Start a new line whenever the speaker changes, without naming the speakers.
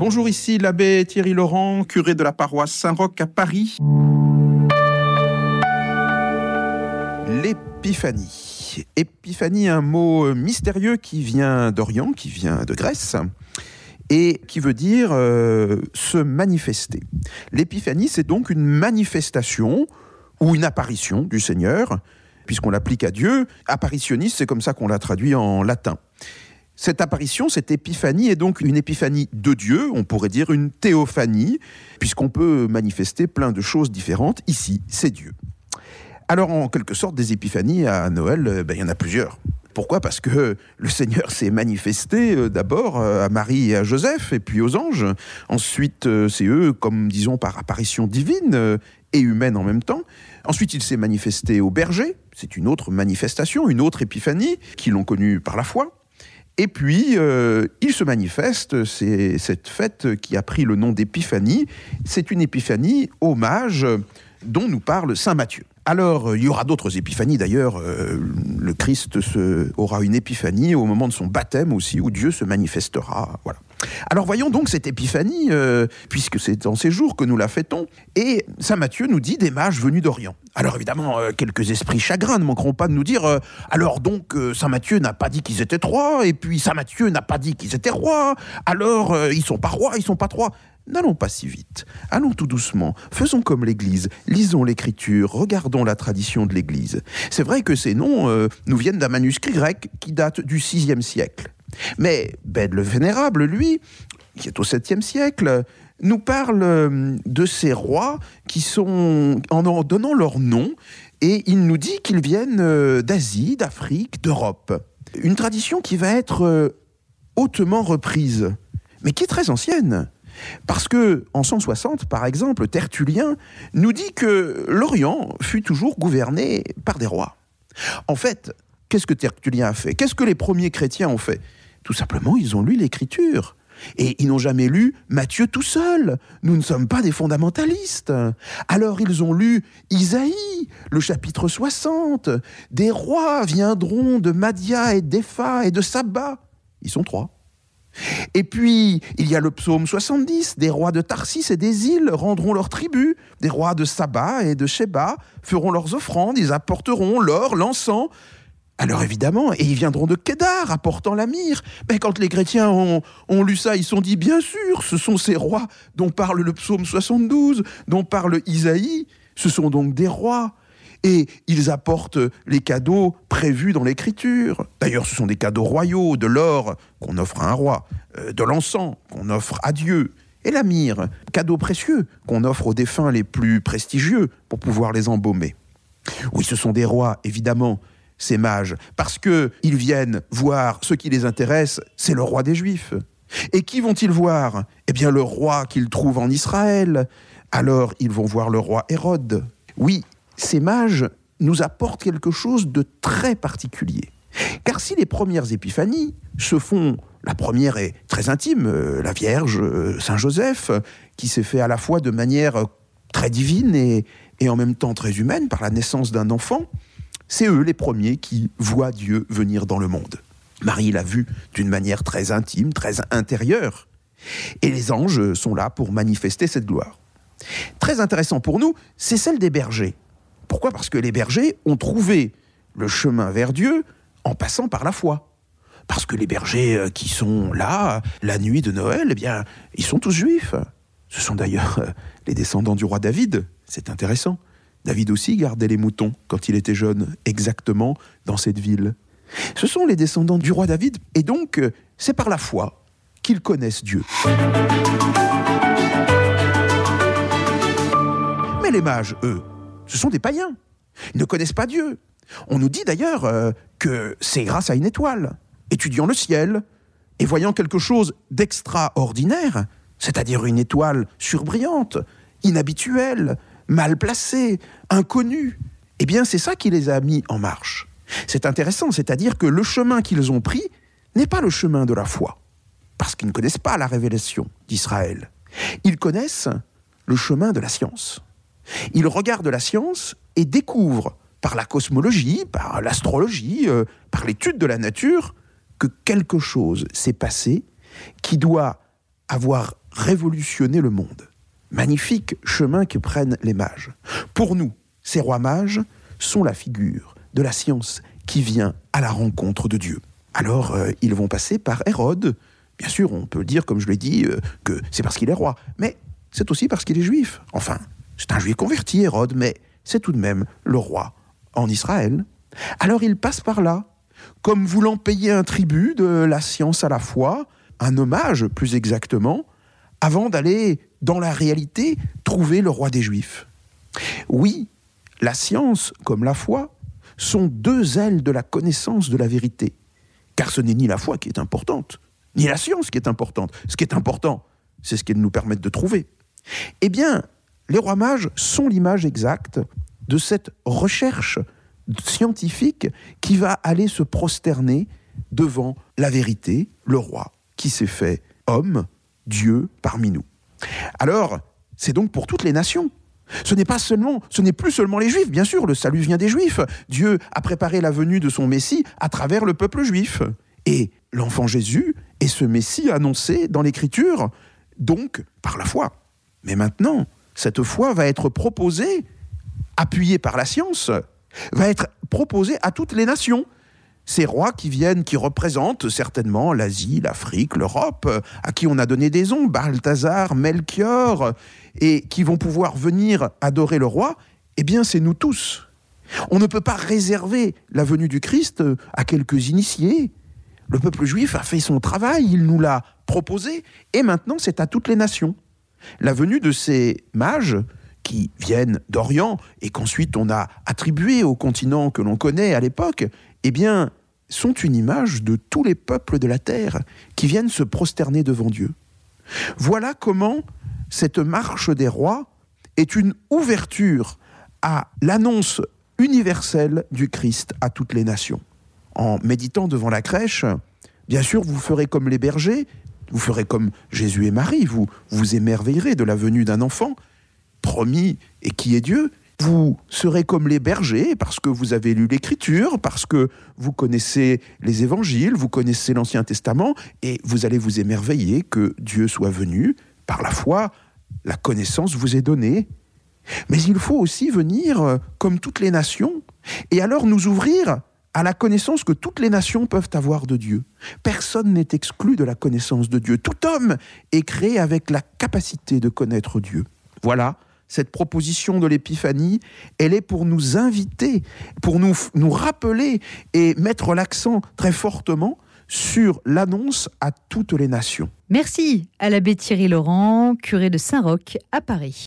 Bonjour, ici l'abbé Thierry Laurent, curé de la paroisse Saint-Roch à Paris. L'épiphanie. Épiphanie, un mot mystérieux qui vient d'Orient, qui vient de Grèce et qui veut dire euh, se manifester. L'épiphanie, c'est donc une manifestation ou une apparition du Seigneur, puisqu'on l'applique à Dieu. Apparitionniste, c'est comme ça qu'on l'a traduit en latin. Cette apparition, cette épiphanie est donc une épiphanie de Dieu, on pourrait dire une théophanie, puisqu'on peut manifester plein de choses différentes. Ici, c'est Dieu. Alors, en quelque sorte, des épiphanies à Noël, euh, ben, il y en a plusieurs. Pourquoi? Parce que le Seigneur s'est manifesté euh, d'abord euh, à Marie et à Joseph, et puis aux anges. Ensuite, c'est eux, comme disons, par apparition divine et humaine en même temps. Ensuite, il s'est manifesté aux bergers. C'est une autre manifestation, une autre épiphanie, qui l'ont connu par la foi. Et puis, euh, il se manifeste, c'est cette fête qui a pris le nom d'épiphanie. C'est une épiphanie hommage dont nous parle Saint Matthieu. Alors, il y aura d'autres épiphanies d'ailleurs. Euh, le Christ aura une épiphanie au moment de son baptême aussi, où Dieu se manifestera. Voilà. Alors voyons donc cette épiphanie, euh, puisque c'est en ces jours que nous la fêtons, et Saint Matthieu nous dit des mages venus d'Orient. Alors évidemment, euh, quelques esprits chagrins ne manqueront pas de nous dire, euh, alors donc Saint Matthieu n'a pas dit qu'ils étaient trois, et puis Saint Matthieu n'a pas dit qu'ils étaient rois, alors ils sont pas rois, ils sont pas trois. N'allons pas si vite, allons tout doucement, faisons comme l'Église, lisons l'Écriture, regardons la tradition de l'Église. C'est vrai que ces noms nous viennent d'un manuscrit grec qui date du VIe siècle. Mais Bède le Vénérable, lui, qui est au 7e siècle, nous parle euh, de ces rois qui sont, en donnant leur nom, et il nous dit qu'ils viennent euh, d'Asie, d'Afrique, d'Europe. Une tradition qui va être euh, hautement reprise, mais qui est très ancienne. Parce que, en 160, par exemple, Tertullien nous dit que l'Orient fut toujours gouverné par des rois. En fait, qu'est-ce que Tertullien a fait? Qu'est-ce que les premiers chrétiens ont fait? Tout simplement, ils ont lu l'Écriture. Et ils n'ont jamais lu Matthieu tout seul. Nous ne sommes pas des fondamentalistes. Alors ils ont lu Isaïe, le chapitre 60. Des rois viendront de Madia et d'Epha et de Saba. Ils sont trois. Et puis, il y a le psaume 70, des rois de Tarsis et des îles rendront leur tribut, des rois de Saba et de Sheba feront leurs offrandes, ils apporteront l'or, l'encens, alors évidemment, et ils viendront de Kédar apportant la myrrhe. Mais quand les chrétiens ont, lu ça, ils se sont dit, bien sûr, ce sont ces rois dont parle le psaume 72, dont parle Isaïe, ce sont donc des rois. Et ils apportent les cadeaux prévus dans l'écriture. D'ailleurs, ce sont des cadeaux royaux, de l'or qu'on offre à un roi, euh, de l'encens qu'on offre à Dieu, et la myrrhe, cadeaux précieux qu'on offre aux défunts les plus prestigieux pour pouvoir les embaumer. Oui, ce sont des rois, évidemment, ces mages, parce que ils viennent voir ce qui les intéresse, c'est le roi des Juifs. Et qui vont-ils voir? Eh bien, le roi qu'ils trouvent en Israël. Alors, ils vont voir le roi Hérode. Oui, ces mages nous apportent quelque chose de très particulier. Car si les premières épiphanies se font, la première est très intime, euh, la Vierge, euh, Saint Joseph, qui s'est fait à la fois de manière très divine et, et en même temps très humaine par la naissance d'un enfant, c'est eux les premiers qui voient Dieu venir dans le monde. Marie l'a vu d'une manière très intime, très intérieure. Et les anges sont là pour manifester cette gloire. Très intéressant pour nous, c'est celle des bergers. Pourquoi? Parce que les bergers ont trouvé le chemin vers Dieu en passant par la foi. Parce que les bergers euh, qui sont là, la nuit de Noël, eh bien, ils sont tous juifs. Ce sont d'ailleurs euh, les descendants du roi David. C'est intéressant. David aussi gardait les moutons quand il était jeune, exactement dans cette ville. Ce sont les descendants du roi David, et donc euh, c'est par la foi qu'ils connaissent Dieu. Mais les mages, eux, ce sont des païens. Ils ne connaissent pas Dieu. On nous dit d'ailleurs euh, que c'est grâce à une étoile, étudiant le ciel et voyant quelque chose d'extraordinaire, c'est-à-dire une étoile surbrillante, inhabituelle, mal placés, inconnus. Eh bien, c'est ça qui les a mis en marche. C'est intéressant, c'est-à-dire que le chemin qu'ils ont pris n'est pas le chemin de la foi, parce qu'ils ne connaissent pas la révélation d'Israël. Ils connaissent le chemin de la science. Ils regardent la science et découvrent par la cosmologie, par l'astrologie, euh, par l'étude de la nature, que quelque chose s'est passé qui doit avoir révolutionner le monde. Magnifique chemin que prennent les mages. Pour nous, ces rois mages sont la figure de la science qui vient à la rencontre de Dieu. Alors, euh, ils vont passer par Hérode. Bien sûr, on peut dire, comme je l'ai dit, euh, que c'est parce qu'il est roi, mais c'est aussi parce qu'il est juif. Enfin, c'est un juif converti, Hérode, mais c'est tout de même le roi en Israël. Alors il passe par là, comme voulant payer un tribut de la science à la foi, un hommage plus exactement, avant d'aller dans la réalité trouver le roi des Juifs. Oui, la science comme la foi sont deux ailes de la connaissance de la vérité, car ce n'est ni la foi qui est importante, ni la science qui est importante. Ce qui est important, c'est ce qu'elles nous permettent de trouver. Eh bien, les rois mages sont l'image exacte de cette recherche scientifique qui va aller se prosterner devant la vérité, le roi, qui s'est fait homme, Dieu parmi nous. Alors, c'est donc pour toutes les nations. Ce n'est plus seulement les Juifs, bien sûr, le salut vient des Juifs. Dieu a préparé la venue de son Messie à travers le peuple juif. Et l'enfant Jésus est ce Messie annoncé dans l'Écriture, donc par la foi. Mais maintenant, cette foi va être proposée, appuyée par la science, va être proposée à toutes les nations. Ces rois qui viennent, qui représentent certainement l'Asie, l'Afrique, l'Europe, à qui on a donné des noms, Balthazar, Melchior, et qui vont pouvoir venir adorer le roi, eh bien c'est nous tous. On ne peut pas réserver la venue du Christ à quelques initiés. Le peuple juif a fait son travail, il nous l'a proposé, et maintenant c'est à toutes les nations. La venue de ces mages, qui viennent d'Orient et qu'ensuite on a attribués au continent que l'on connaît à l'époque, eh bien, sont une image de tous les peuples de la terre qui viennent se prosterner devant Dieu. Voilà comment cette marche des rois est une ouverture à l'annonce universelle du Christ à toutes les nations. En méditant devant la crèche, bien sûr, vous ferez comme les bergers, vous ferez comme Jésus et Marie, vous vous émerveillerez de la venue d'un enfant promis et qui est Dieu. Vous serez comme les bergers parce que vous avez lu l'Écriture, parce que vous connaissez les évangiles, vous connaissez l'Ancien Testament, et vous allez vous émerveiller que Dieu soit venu. Par la foi, la connaissance vous est donnée. Mais il faut aussi venir euh, comme toutes les nations, et alors nous ouvrir à la connaissance que toutes les nations peuvent avoir de Dieu. Personne n'est exclu de la connaissance de Dieu. Tout homme est créé avec la capacité de connaître Dieu. Voilà, cette proposition de l'épiphanie, elle est pour nous inviter, pour nous, rappeler et mettre l'accent très fortement sur l'annonce à toutes les nations.
Merci à l'abbé Thierry Laurent, curé de Saint-Roch à Paris.